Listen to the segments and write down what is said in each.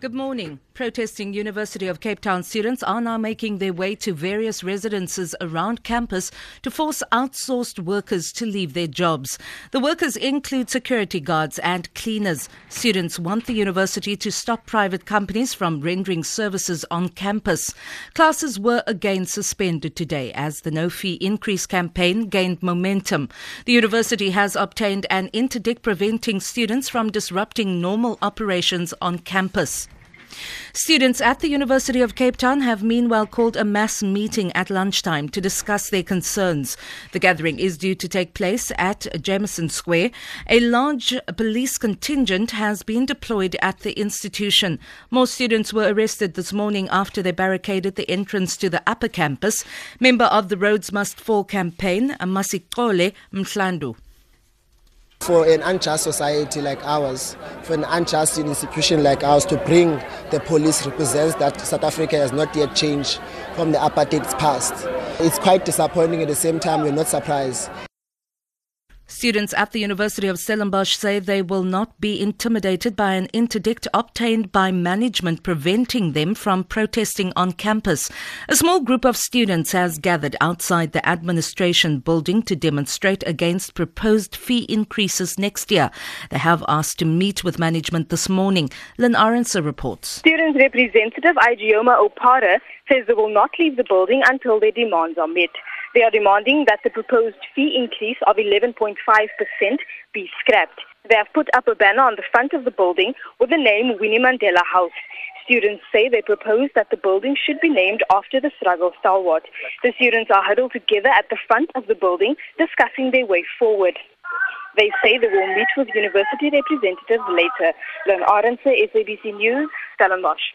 Good morning. Protesting University of Cape Town students are now making their way to various residences around campus to force outsourced workers to leave their jobs. The workers include security guards and cleaners. Students want the university to stop private companies from rendering services on campus. Classes were again suspended today as the no fee increase campaign gained momentum. The university has obtained an interdict preventing students from disrupting normal operations on campus. Students at the University of Cape Town have meanwhile called a mass meeting at lunchtime to discuss their concerns. The gathering is due to take place at Jameson Square. A large police contingent has been deployed at the institution. More students were arrested this morning after they barricaded the entrance to the upper campus. Member of the Rhodes Must Fall campaign, Masixole Mlandu. For an unjust society like ours, for an unjust institution like ours to bring the police represents that South Africa has not yet changed from the apartheid's past. It's quite disappointing at the same time, we're not surprised. Students at the University of Stellenbosch say they will not be intimidated by an interdict obtained by management preventing them from protesting on campus. A small group of students has gathered outside the administration building to demonstrate against proposed fee increases next year. They have asked to meet with management this morning. Lynn Aronsa reports. Student representative Igioma Opara says they will not leave the building until their demands are met. They are demanding that the proposed fee increase of 11.5% be scrapped. They have put up a banner on the front of the building with the name Winnie Mandela House. Students say they propose that the building should be named after the struggle stalwart. The students are huddled together at the front of the building discussing their way forward. They say they will meet with university representatives later. Len Arense, SABC News, Stellenbosch.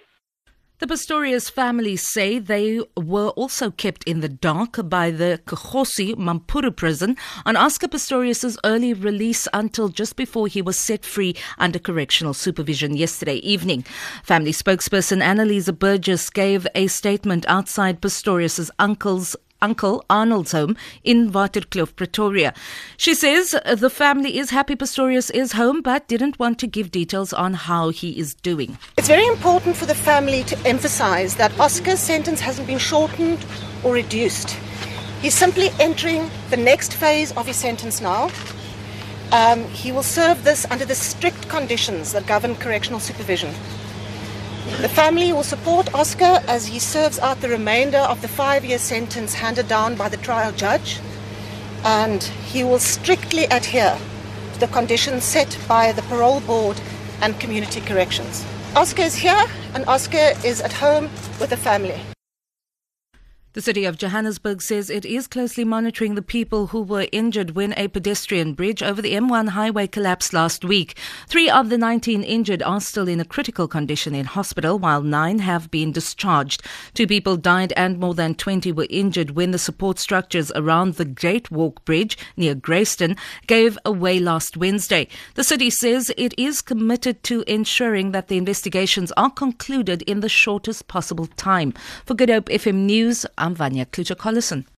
The Pistorius family say they were also kept in the dark by the Kgosi Mampuru prison on Oscar Pistorius' early release until just before he was set free under correctional supervision yesterday evening. Family spokesperson Anneliese Burgess gave a statement outside Pistorius' uncle's uncle Arnold's home in Waterkloof, Pretoria. She says the family is happy Pistorius is home but didn't want to give details on how he is doing. It's very important for the family to emphasize that Oscar's sentence hasn't been shortened or reduced. He's simply entering the next phase of his sentence now. Um, he will serve this under the strict conditions that govern correctional supervision. The family will support Oscar as he serves out the remainder of the five year sentence handed down by the trial judge, and he will strictly adhere to the conditions set by the parole board and community corrections. Oscar is here, and Oscar is at home with the family. The city of Johannesburg says it is closely monitoring the people who were injured when a pedestrian bridge over the M1 highway collapsed last week. Three of the 19 injured are still in a critical condition in hospital, while nine have been discharged. Two people died and more than 20 were injured when the support structures around the Great Walk Bridge near Grayston gave away last Wednesday. The city says it is committed to ensuring that the investigations are concluded in the shortest possible time. For Good Hope FM News, I'm Vanya Kluter-Collison.